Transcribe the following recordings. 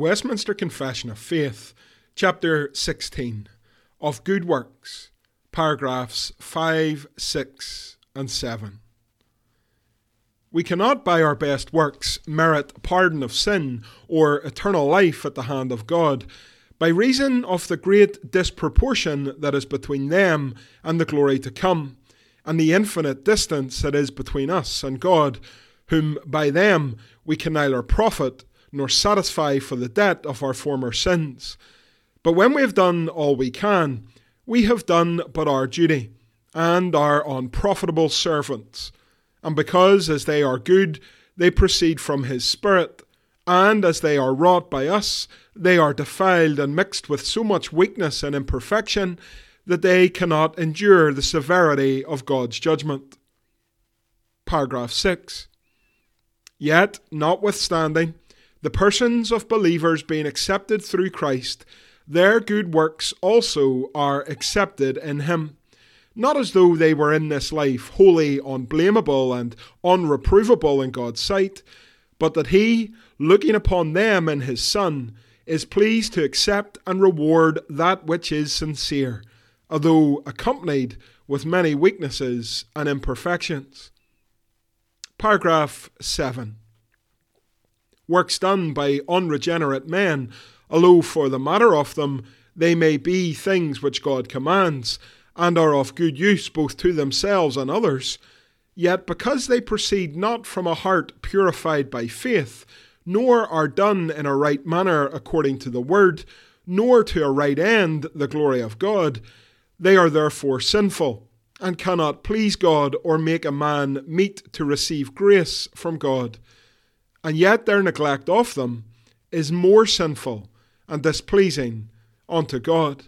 Westminster Confession of Faith, chapter 16, of Good Works, paragraphs 5, 6, and 7. We cannot by our best works merit pardon of sin or eternal life at the hand of God, by reason of the great disproportion that is between them and the glory to come, and the infinite distance that is between us and God, whom by them we can neither profit nor satisfy for the debt of our former sins. But when we have done all we can, we have done but our duty, and are unprofitable servants. And because, as they are good, they proceed from His Spirit, and as they are wrought by us, they are defiled and mixed with so much weakness and imperfection that they cannot endure the severity of God's judgment. Paragraph 6. Yet, notwithstanding, the persons of believers being accepted through Christ, their good works also are accepted in Him. Not as though they were in this life wholly unblameable and unreprovable in God's sight, but that He, looking upon them in His Son, is pleased to accept and reward that which is sincere, although accompanied with many weaknesses and imperfections. Paragraph 7 works done by unregenerate men, although for the matter of them they may be things which God commands, and are of good use both to themselves and others, yet because they proceed not from a heart purified by faith, nor are done in a right manner according to the word, nor to a right end, the glory of God, they are therefore sinful, and cannot please God or make a man meet to receive grace from God and yet their neglect of them is more sinful and displeasing unto God.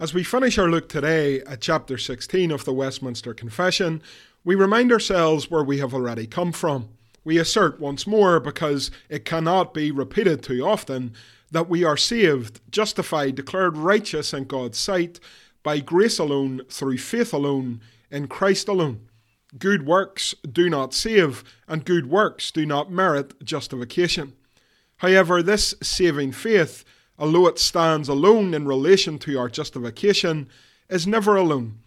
As we finish our look today at chapter 16 of the Westminster Confession, we remind ourselves where we have already come from. We assert once more, because it cannot be repeated too often, that we are saved, justified, declared righteous in God's sight by grace alone, through faith alone, in Christ alone. Good works do not save, and good works do not merit justification. However, this saving faith, although it stands alone in relation to our justification, is never alone.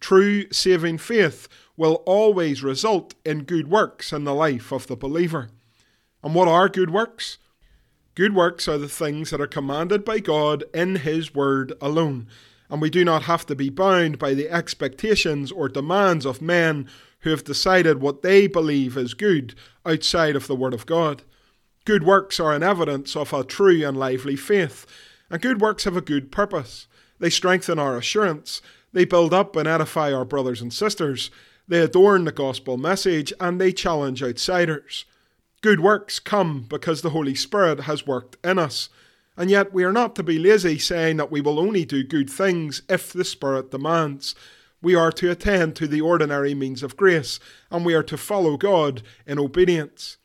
True saving faith will always result in good works in the life of the believer. And what are good works? Good works are the things that are commanded by God in His Word alone, and we do not have to be bound by the expectations or demands of men who have decided what they believe is good outside of the Word of God. Good works are an evidence of a true and lively faith, and good works have a good purpose. They strengthen our assurance, they build up and edify our brothers and sisters, they adorn the gospel message, and they challenge outsiders. Good works come because the Holy Spirit has worked in us. And yet we are not to be lazy saying that we will only do good things if the Spirit demands we are to attend to the ordinary means of grace, and we are to follow God in obedience.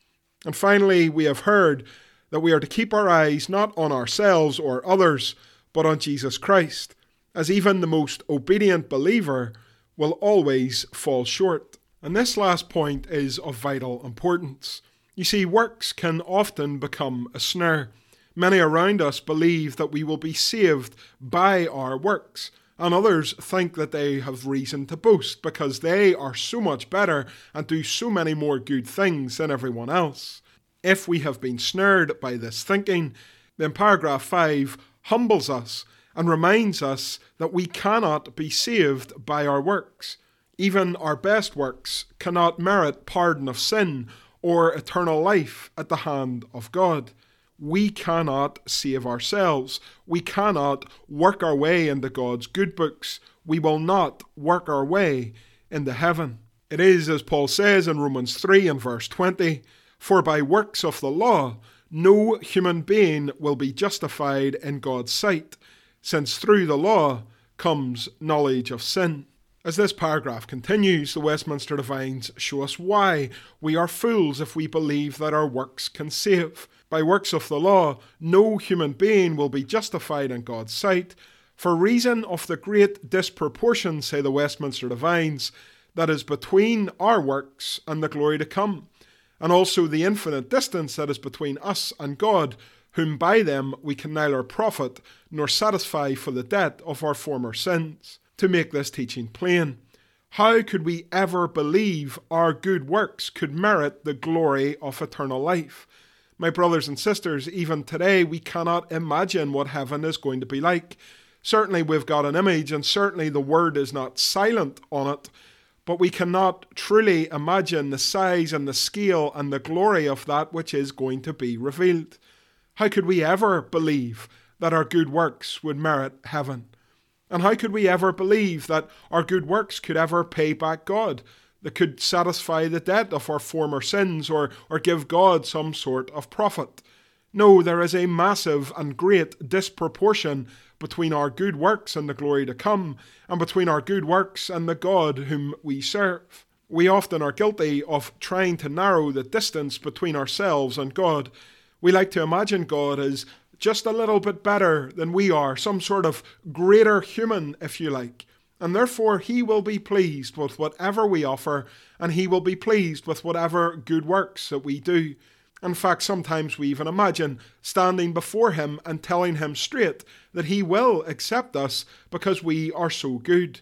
And finally, we have heard that we are to keep our eyes not on ourselves or others, but on Jesus Christ, as even the most obedient believer will always fall short. And this last point is of vital importance. You see, works can often become a snare. Many around us believe that we will be saved by our works and others think that they have reason to boast because they are so much better and do so many more good things than everyone else. If we have been snared by this thinking, Then paragraph 5 humbles us and reminds us that we cannot be saved by our works. Even our best works cannot merit pardon of sin or eternal life at the hand of God. We cannot save ourselves. We cannot work our way into God's good books. We will not work our way into heaven. It is, as Paul says in Romans 3 and verse 20, For by works of the law, no human being will be justified in God's sight, since through the law comes knowledge of sin. As this paragraph continues, the Westminster Divines show us why we are fools if we believe that our works can save. By works of the law, no human being will be justified in God's sight, for reason of the great disproportion, say the Westminster Divines, that is between our works and the glory to come and also the infinite distance that is between us and God, whom by them we can neither profit nor satisfy for the debt of our former sins. To make this teaching plain, how could we ever believe our good works could merit the glory of eternal life? My brothers and sisters, even today we cannot imagine what heaven is going to be like. Certainly we've got an image, and certainly the word is not silent on it, but we cannot truly imagine the size and the scale and the glory of that which is going to be revealed. How could we ever believe that our good works would merit heaven? And how could we ever believe that our good works could ever pay back God, that could satisfy the debt of our former sins or, or give God some sort of profit? No, there is a massive and great disproportion between our good works and the glory to come, and between our good works and the God whom we serve. We often are guilty of trying to narrow the distance between ourselves and God. We like to imagine God as just a little bit better than we are, some sort of greater human, if you like. And therefore, He will be pleased with whatever we offer, and He will be pleased with whatever good works that we do. In fact, sometimes we even imagine standing before Him and telling Him straight that He will accept us because we are so good.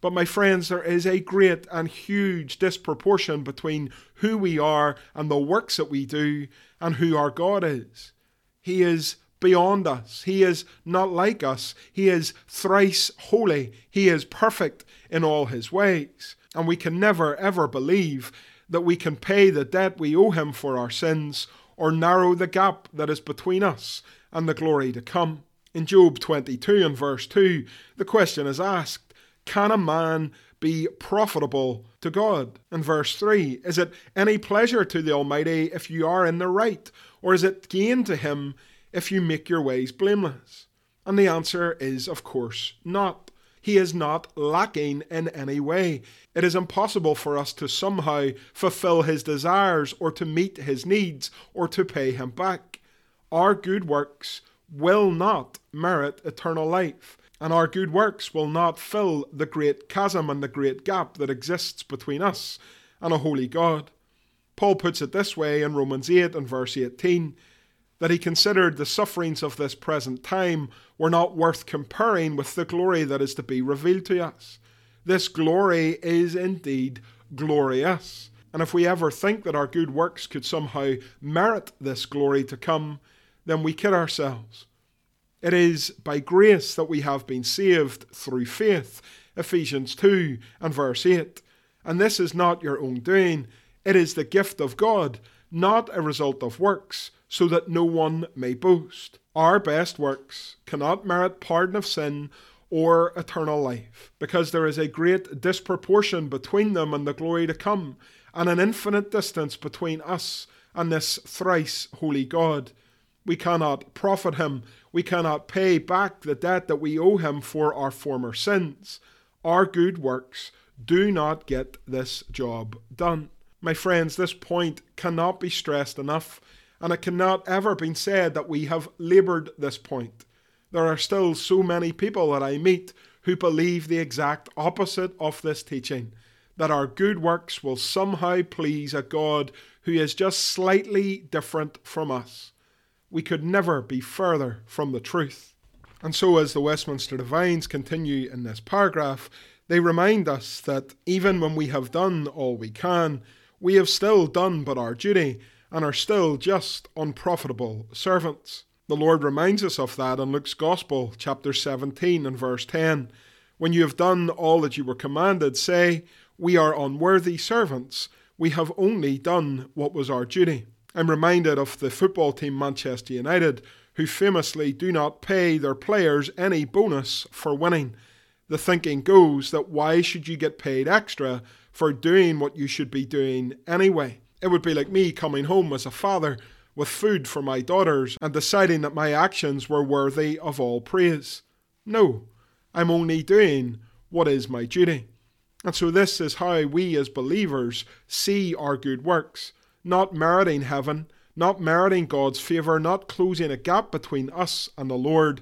But, my friends, there is a great and huge disproportion between who we are and the works that we do and who our God is. He is beyond us. He is not like us. He is thrice holy. He is perfect in all his ways. And we can never, ever believe that we can pay the debt we owe him for our sins or narrow the gap that is between us and the glory to come. In Job 22 and verse 2, the question is asked Can a man be profitable to God? In verse 3, is it any pleasure to the Almighty if you are in the right, or is it gain to him if you make your ways blameless? And the answer is, of course, not. He is not lacking in any way. It is impossible for us to somehow fulfill his desires or to meet his needs or to pay him back. Our good works will not merit eternal life, and our good works will not fill the great chasm and the great gap that exists between us and a holy God. Paul puts it this way in Romans 8 and verse 18 that he considered the sufferings of this present time were not worth comparing with the glory that is to be revealed to us. This glory is indeed glorious. And if we ever think that our good works could somehow merit this glory to come, then we kid ourselves. It is by grace that we have been saved through faith. Ephesians 2 and verse 8. And this is not your own doing, it is the gift of God, not a result of works, so that no one may boast. Our best works cannot merit pardon of sin or eternal life, because there is a great disproportion between them and the glory to come, and an infinite distance between us and this thrice holy God. We cannot profit him, we cannot pay back the debt that we owe him for our former sins. Our good works do not get this job done. My friends, this point cannot be stressed enough and it cannot ever be said that we have laboured this point. There are still so many people that I meet who believe the exact opposite of this teaching that our good works will somehow please a God who is just slightly different from us. We could never be further from the truth. And so, as the Westminster Divines continue in this paragraph, they remind us that even when we have done all we can, we have still done but our duty, and are still just unprofitable servants. The Lord reminds us of that in Luke's Gospel, chapter 17 and verse 10. When you have done all that you were commanded, say, We are unworthy servants. We have only done what was our duty. I'm reminded of the football team Manchester United, who famously do not pay their players any bonus for winning. The thinking goes that why should you get paid extra for doing what you should be doing anyway? It would be like me coming home as a father with food for my daughters and deciding that my actions were worthy of all praise. No, I'm only doing what is my duty. And so, this is how we as believers see our good works, not meriting heaven, not meriting God's favour, not closing a gap between us and the Lord,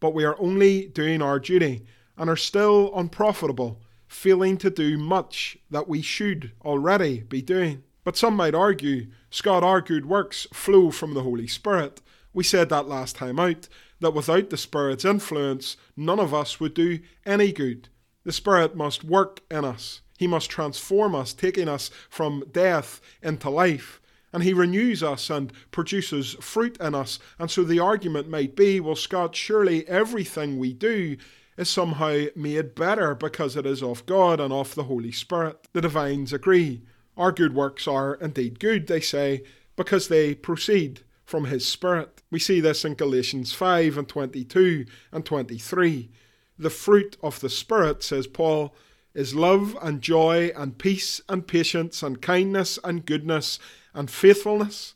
but we are only doing our duty and are still unprofitable, failing to do much that we should already be doing. But some might argue, Scott, good works flow from the Holy Spirit. We said that last time out, that without the Spirit's influence, none of us would do any good. The Spirit must work in us. He must transform us, taking us from death into life. And He renews us and produces fruit in us. And so the argument might be well, Scott, surely everything we do is somehow made better because it is of God and of the Holy Spirit. The divines agree. Our good works are indeed good, they say, because they proceed from His Spirit. We see this in Galatians 5 and 22 and 23. The fruit of the Spirit, says Paul, is love and joy and peace and patience and kindness and goodness and faithfulness,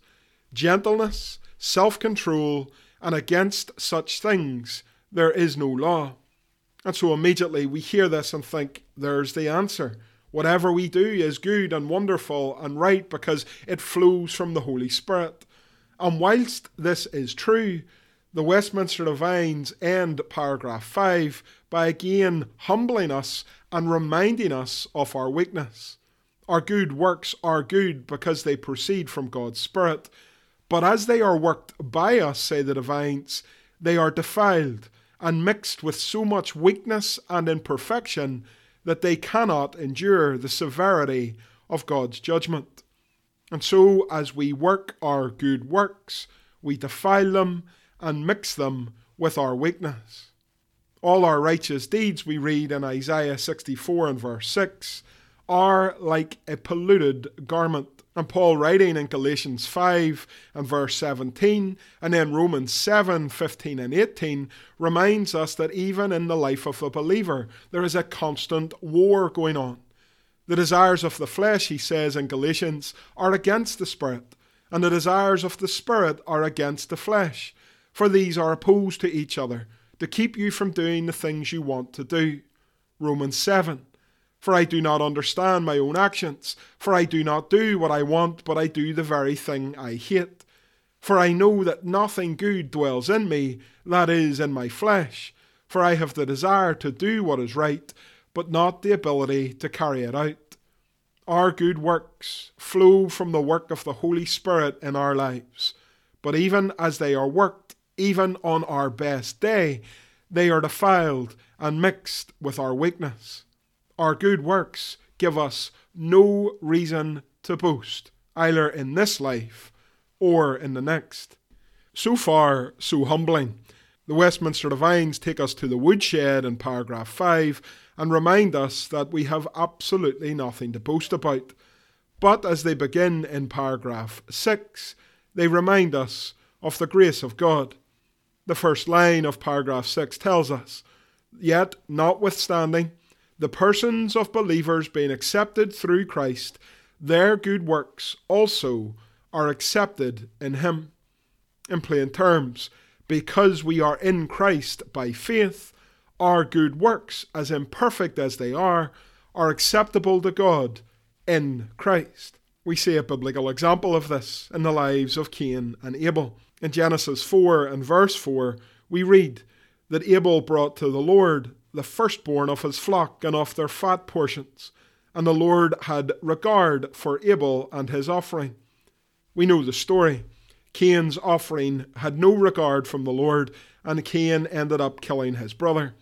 gentleness, self control, and against such things there is no law. And so immediately we hear this and think, there's the answer. Whatever we do is good and wonderful and right because it flows from the Holy Spirit. And whilst this is true, the Westminster Divines end paragraph 5 by again humbling us and reminding us of our weakness. Our good works are good because they proceed from God's Spirit, but as they are worked by us, say the Divines, they are defiled and mixed with so much weakness and imperfection that they cannot endure the severity of God's judgment. And so, as we work our good works, we defile them and mix them with our weakness. All our righteous deeds, we read in Isaiah 64 and verse 6, are like a polluted garment. And Paul writing in Galatians 5 and verse 17, and then Romans 7 15 and 18, reminds us that even in the life of a believer, there is a constant war going on. The desires of the flesh, he says in Galatians, are against the Spirit, and the desires of the Spirit are against the flesh, for these are opposed to each other, to keep you from doing the things you want to do. Romans 7 for I do not understand my own actions. For I do not do what I want, but I do the very thing I hate. For I know that nothing good dwells in me, that is, in my flesh. For I have the desire to do what is right, but not the ability to carry it out. Our good works flow from the work of the Holy Spirit in our lives. But even as they are worked, even on our best day, they are defiled and mixed with our weakness our good works give us no reason to boast, either in this life or in the next. So far, so humbling. The Westminster Divines take us to the woodshed in paragraph 5 and remind us that we have absolutely nothing to boast about. But as they begin in paragraph 6, they remind us of the grace of God. The first line of paragraph 6 tells us, Yet, notwithstanding, the persons of believers being accepted through Christ, their good works also are accepted in Him. In plain terms, because we are in Christ by faith, our good works, as imperfect as they are, are acceptable to God in Christ. We see a biblical example of this in the lives of Cain and Abel. In Genesis 4 and verse 4, we read that Abel brought to the Lord the firstborn of his flock and of their fat portions, and the Lord had regard for Abel and his offering. We know the story. Cain's offering had no regard from the Lord, and Cain ended up killing his brother.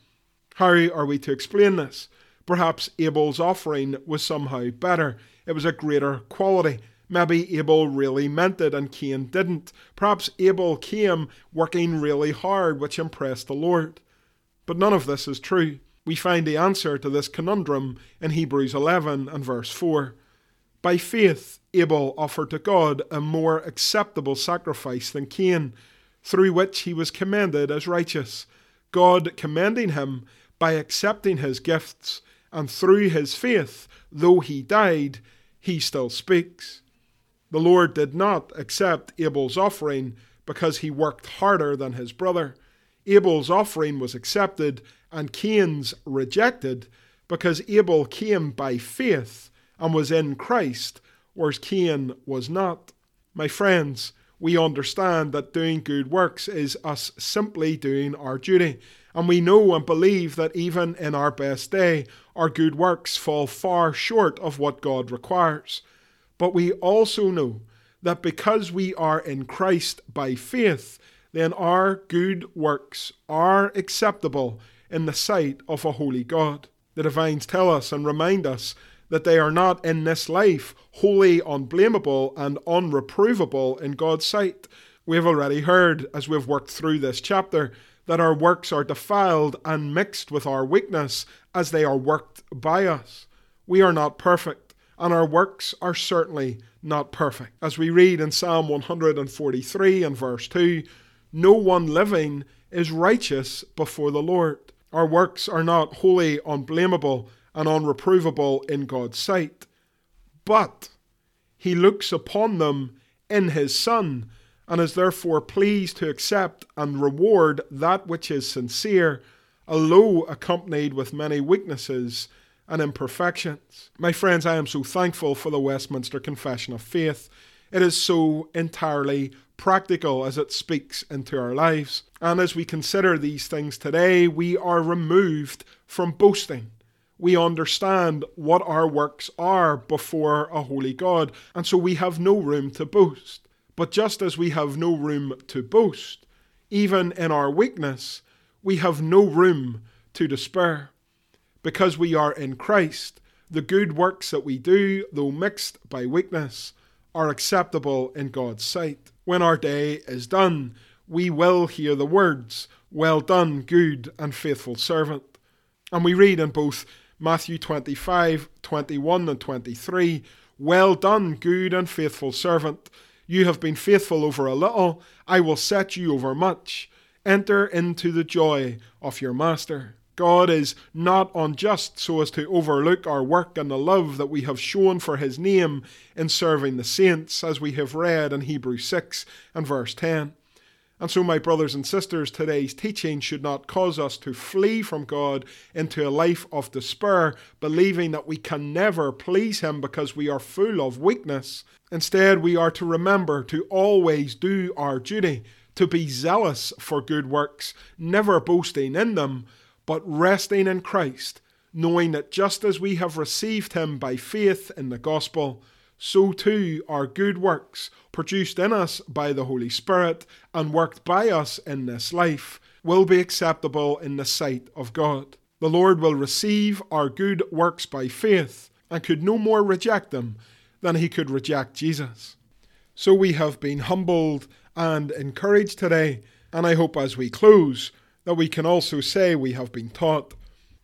How are we to explain this? Perhaps Abel's offering was somehow better. It was a greater quality. Maybe Abel really meant it and Cain didn't. Perhaps Abel came working really hard, which impressed the Lord. But none of this is true. We find the answer to this conundrum in Hebrews 11 and verse 4. By faith, Abel offered to God a more acceptable sacrifice than Cain, through which he was commended as righteous, God commending him by accepting his gifts, and through his faith, though he died, he still speaks. The Lord did not accept Abel's offering because he worked harder than his brother. Abel's offering was accepted and Cain's rejected because Abel came by faith and was in Christ, whereas Cain was not. My friends, we understand that doing good works is us simply doing our duty. And we know and believe that even in our best day, our good works fall far short of what God requires. But we also know that because we are in Christ by faith, then our good works are acceptable in the sight of a holy God. The divines tell us and remind us that they are not in this life wholly unblameable and unreprovable in God's sight. We have already heard, as we've worked through this chapter, that our works are defiled and mixed with our weakness as they are worked by us. We are not perfect, and our works are certainly not perfect. As we read in Psalm 143 and verse 2, no one living is righteous before the Lord. Our works are not wholly unblameable and unreprovable in God's sight, but He looks upon them in His Son and is therefore pleased to accept and reward that which is sincere, although accompanied with many weaknesses and imperfections. My friends, I am so thankful for the Westminster Confession of Faith. It is so entirely practical as it speaks into our lives. And as we consider these things today, we are removed from boasting. We understand what our works are before a holy God, and so we have no room to boast. But just as we have no room to boast, even in our weakness, we have no room to despair. Because we are in Christ, the good works that we do, though mixed by weakness, are acceptable in God's sight. When our day is done, we will hear the words, Well done, good and faithful servant. And we read in both Matthew 25, 21, and 23, Well done, good and faithful servant. You have been faithful over a little, I will set you over much. Enter into the joy of your master. God is not unjust so as to overlook our work and the love that we have shown for his name in serving the saints, as we have read in Hebrews 6 and verse 10. And so, my brothers and sisters, today's teaching should not cause us to flee from God into a life of despair, believing that we can never please Him because we are full of weakness. Instead, we are to remember to always do our duty, to be zealous for good works, never boasting in them, but resting in Christ, knowing that just as we have received Him by faith in the gospel, so too our good works, produced in us by the Holy Spirit and worked by us in this life, will be acceptable in the sight of God. The Lord will receive our good works by faith and could no more reject them than he could reject Jesus. So we have been humbled and encouraged today, and I hope as we close that we can also say we have been taught.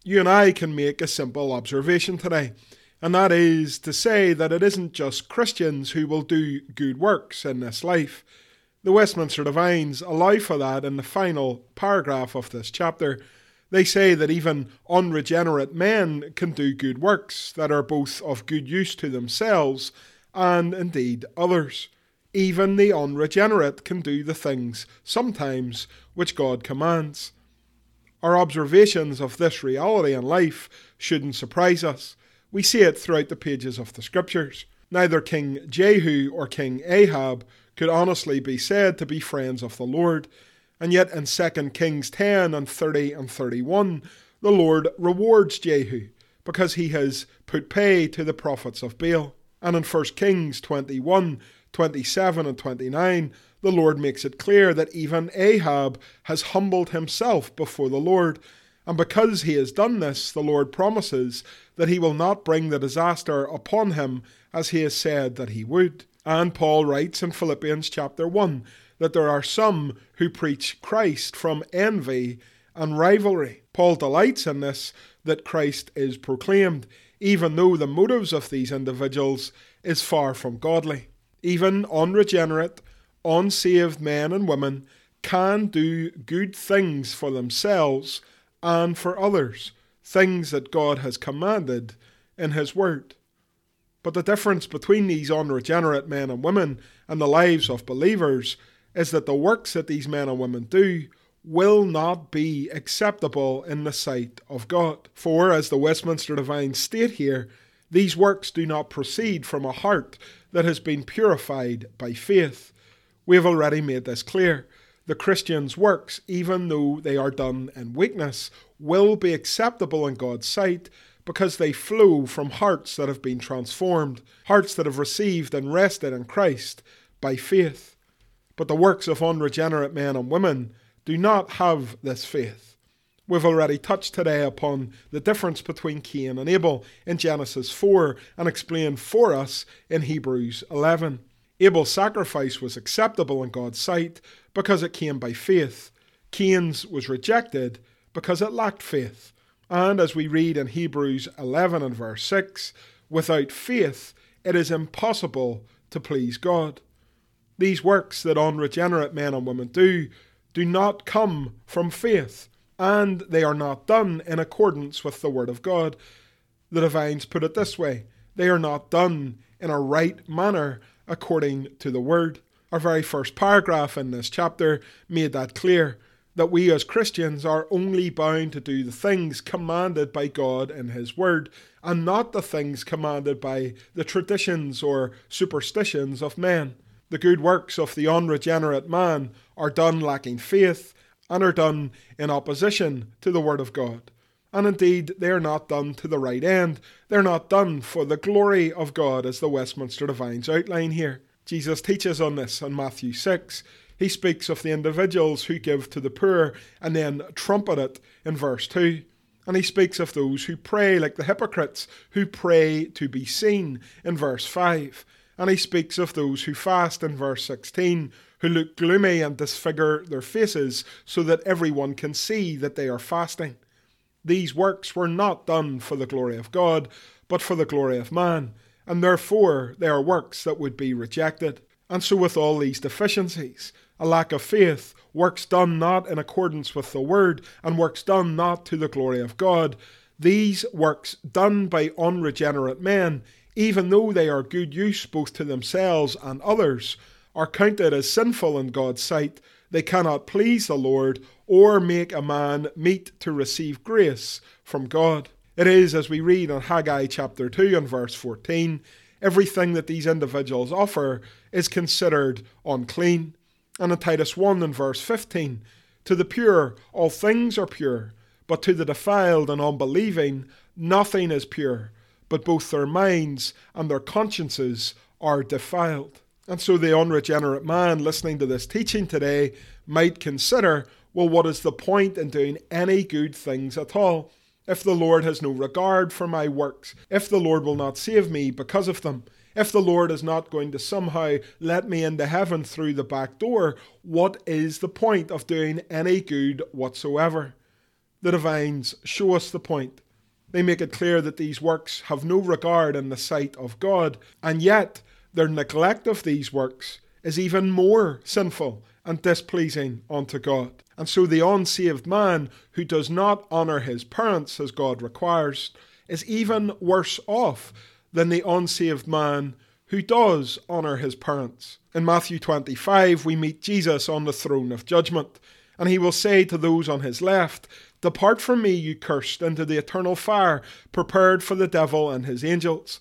You and I can make a simple observation today and that is to say that it isn't just Christians who will do good works in this life. The Westminster Divines allow for that in the final paragraph of this chapter. They say that even unregenerate men can do good works that are both of good use to themselves and indeed others. Even the unregenerate can do the things, sometimes, which God commands. Our observations of this reality in life shouldn't surprise us. We see it throughout the pages of the scriptures. Neither King Jehu or King Ahab could honestly be said to be friends of the Lord, and yet in 2 Kings 10 and 30 and 31, the Lord rewards Jehu because he has put pay to the prophets of Baal. And in 1 Kings 21, 27 and 29, the Lord makes it clear that even Ahab has humbled himself before the Lord and because he has done this, the Lord promises that he will not bring the disaster upon him as he has said that he would. And Paul writes in Philippians chapter 1 that there are some who preach Christ from envy and rivalry. Paul delights in this that Christ is proclaimed, even though the motives of these individuals is far from godly. Even unregenerate, unsaved men and women can do good things for themselves and for others, things that God has commanded in His Word. But the difference between these unregenerate men and women and the lives of believers is that the works that these men and women do will not be acceptable in the sight of God. For, as the Westminster Divines state here, these works do not proceed from a heart that has been purified by faith. We have already made this clear. The Christian's works, even though they are done in weakness, will be acceptable in God's sight because they flow from hearts that have been transformed, hearts that have received and rested in Christ by faith. But the works of unregenerate men and women do not have this faith. We've already touched today upon the difference between Cain and Abel in Genesis 4 and explained for us in Hebrews 11. Abel's sacrifice was acceptable in God's sight because it came by faith. Cain's was rejected because it lacked faith. And as we read in Hebrews 11 and verse 6, without faith it is impossible to please God. These works that unregenerate men and women do do not come from faith, and they are not done in accordance with the Word of God. The Divines put it this way they are not done in a right manner according to the Word. Our very first paragraph in this chapter made that clear that we as Christians are only bound to do the things commanded by God in His Word, and not the things commanded by the traditions or superstitions of men. The good works of the unregenerate man are done lacking faith and are done in opposition to the Word of God. And indeed, they are not done to the right end. They're not done for the glory of God, as the Westminster Divines outline here. Jesus teaches on this in Matthew 6. He speaks of the individuals who give to the poor and then trumpet it in verse 2. And he speaks of those who pray like the hypocrites, who pray to be seen in verse 5. And he speaks of those who fast in verse 16, who look gloomy and disfigure their faces so that everyone can see that they are fasting. These works were not done for the glory of God, but for the glory of man, and therefore they are works that would be rejected. And so, with all these deficiencies, a lack of faith, works done not in accordance with the word, and works done not to the glory of God, these works done by unregenerate men even though they are good use both to themselves and others, are counted as sinful in God's sight, they cannot please the Lord or make a man meet to receive grace from God. It is, as we read in Haggai chapter 2 and verse 14, everything that these individuals offer is considered unclean. And in Titus 1 and verse 15, to the pure all things are pure, but to the defiled and unbelieving nothing is pure but both their minds and their consciences are defiled. And so the unregenerate man listening to this teaching today might consider well, what is the point in doing any good things at all? If the Lord has no regard for my works, if the Lord will not save me because of them, if the Lord is not going to somehow let me into heaven through the back door, what is the point of doing any good whatsoever? The divines show us the point. They make it clear that these works have no regard in the sight of God, and yet their neglect of these works is even more sinful and displeasing unto God. And so the unsaved man who does not honour his parents as God requires is even worse off than the unsaved man who does honour his parents. In Matthew 25, we meet Jesus on the throne of judgment, and he will say to those on his left, Depart from me, you cursed, into the eternal fire, prepared for the devil and his angels.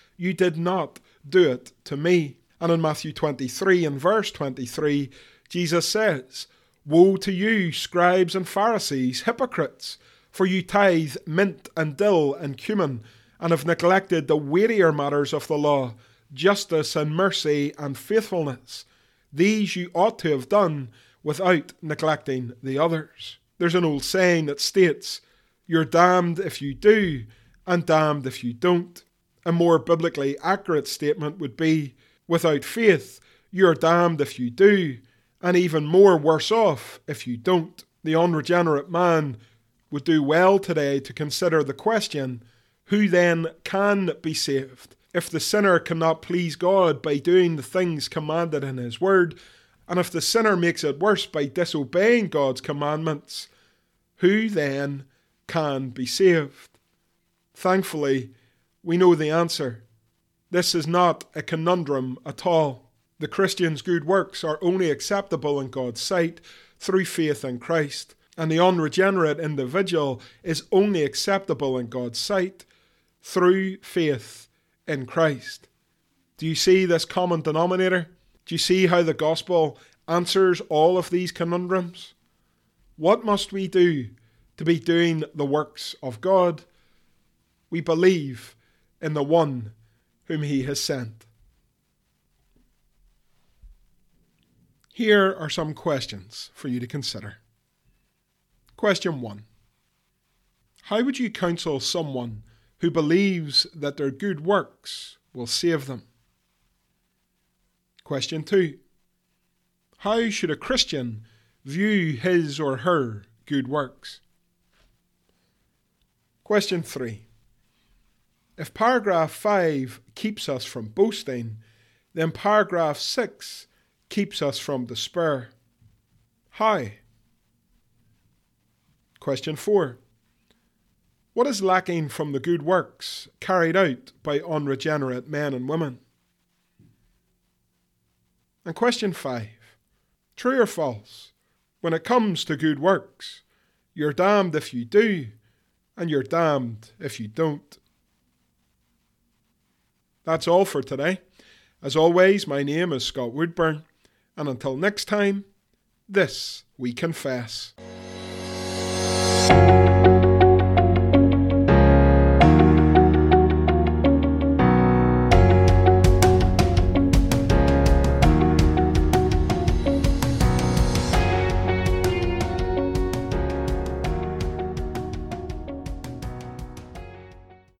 you did not do it to me. And in Matthew 23 and verse 23, Jesus says, Woe to you, scribes and Pharisees, hypocrites! For you tithe mint and dill and cumin, and have neglected the weightier matters of the law, justice and mercy and faithfulness. These you ought to have done without neglecting the others. There's an old saying that states, You're damned if you do, and damned if you don't. A more biblically accurate statement would be, Without faith, you're damned if you do, and even more worse off if you don't. The unregenerate man would do well today to consider the question who then can be saved? If the sinner cannot please God by doing the things commanded in His Word, and if the sinner makes it worse by disobeying God's commandments, who then can be saved? Thankfully, we know the answer. This is not a conundrum at all. The Christian's good works are only acceptable in God's sight through faith in Christ, and the unregenerate individual is only acceptable in God's sight through faith in Christ. Do you see this common denominator? Do you see how the gospel answers all of these conundrums? What must we do to be doing the works of God? We believe in the one whom he has sent. Here are some questions for you to consider. Question 1 How would you counsel someone who believes that their good works will save them? Question 2 How should a Christian view his or her good works? Question 3 If paragraph 5 keeps us from boasting, then paragraph 6 keeps us from despair. How? Question 4. What is lacking from the good works carried out by unregenerate men and women? And question 5. True or false? When it comes to good works, you're damned if you do, and you're damned if you don't. That's all for today. As always, my name is Scott Woodburn. And until next time, this we confess.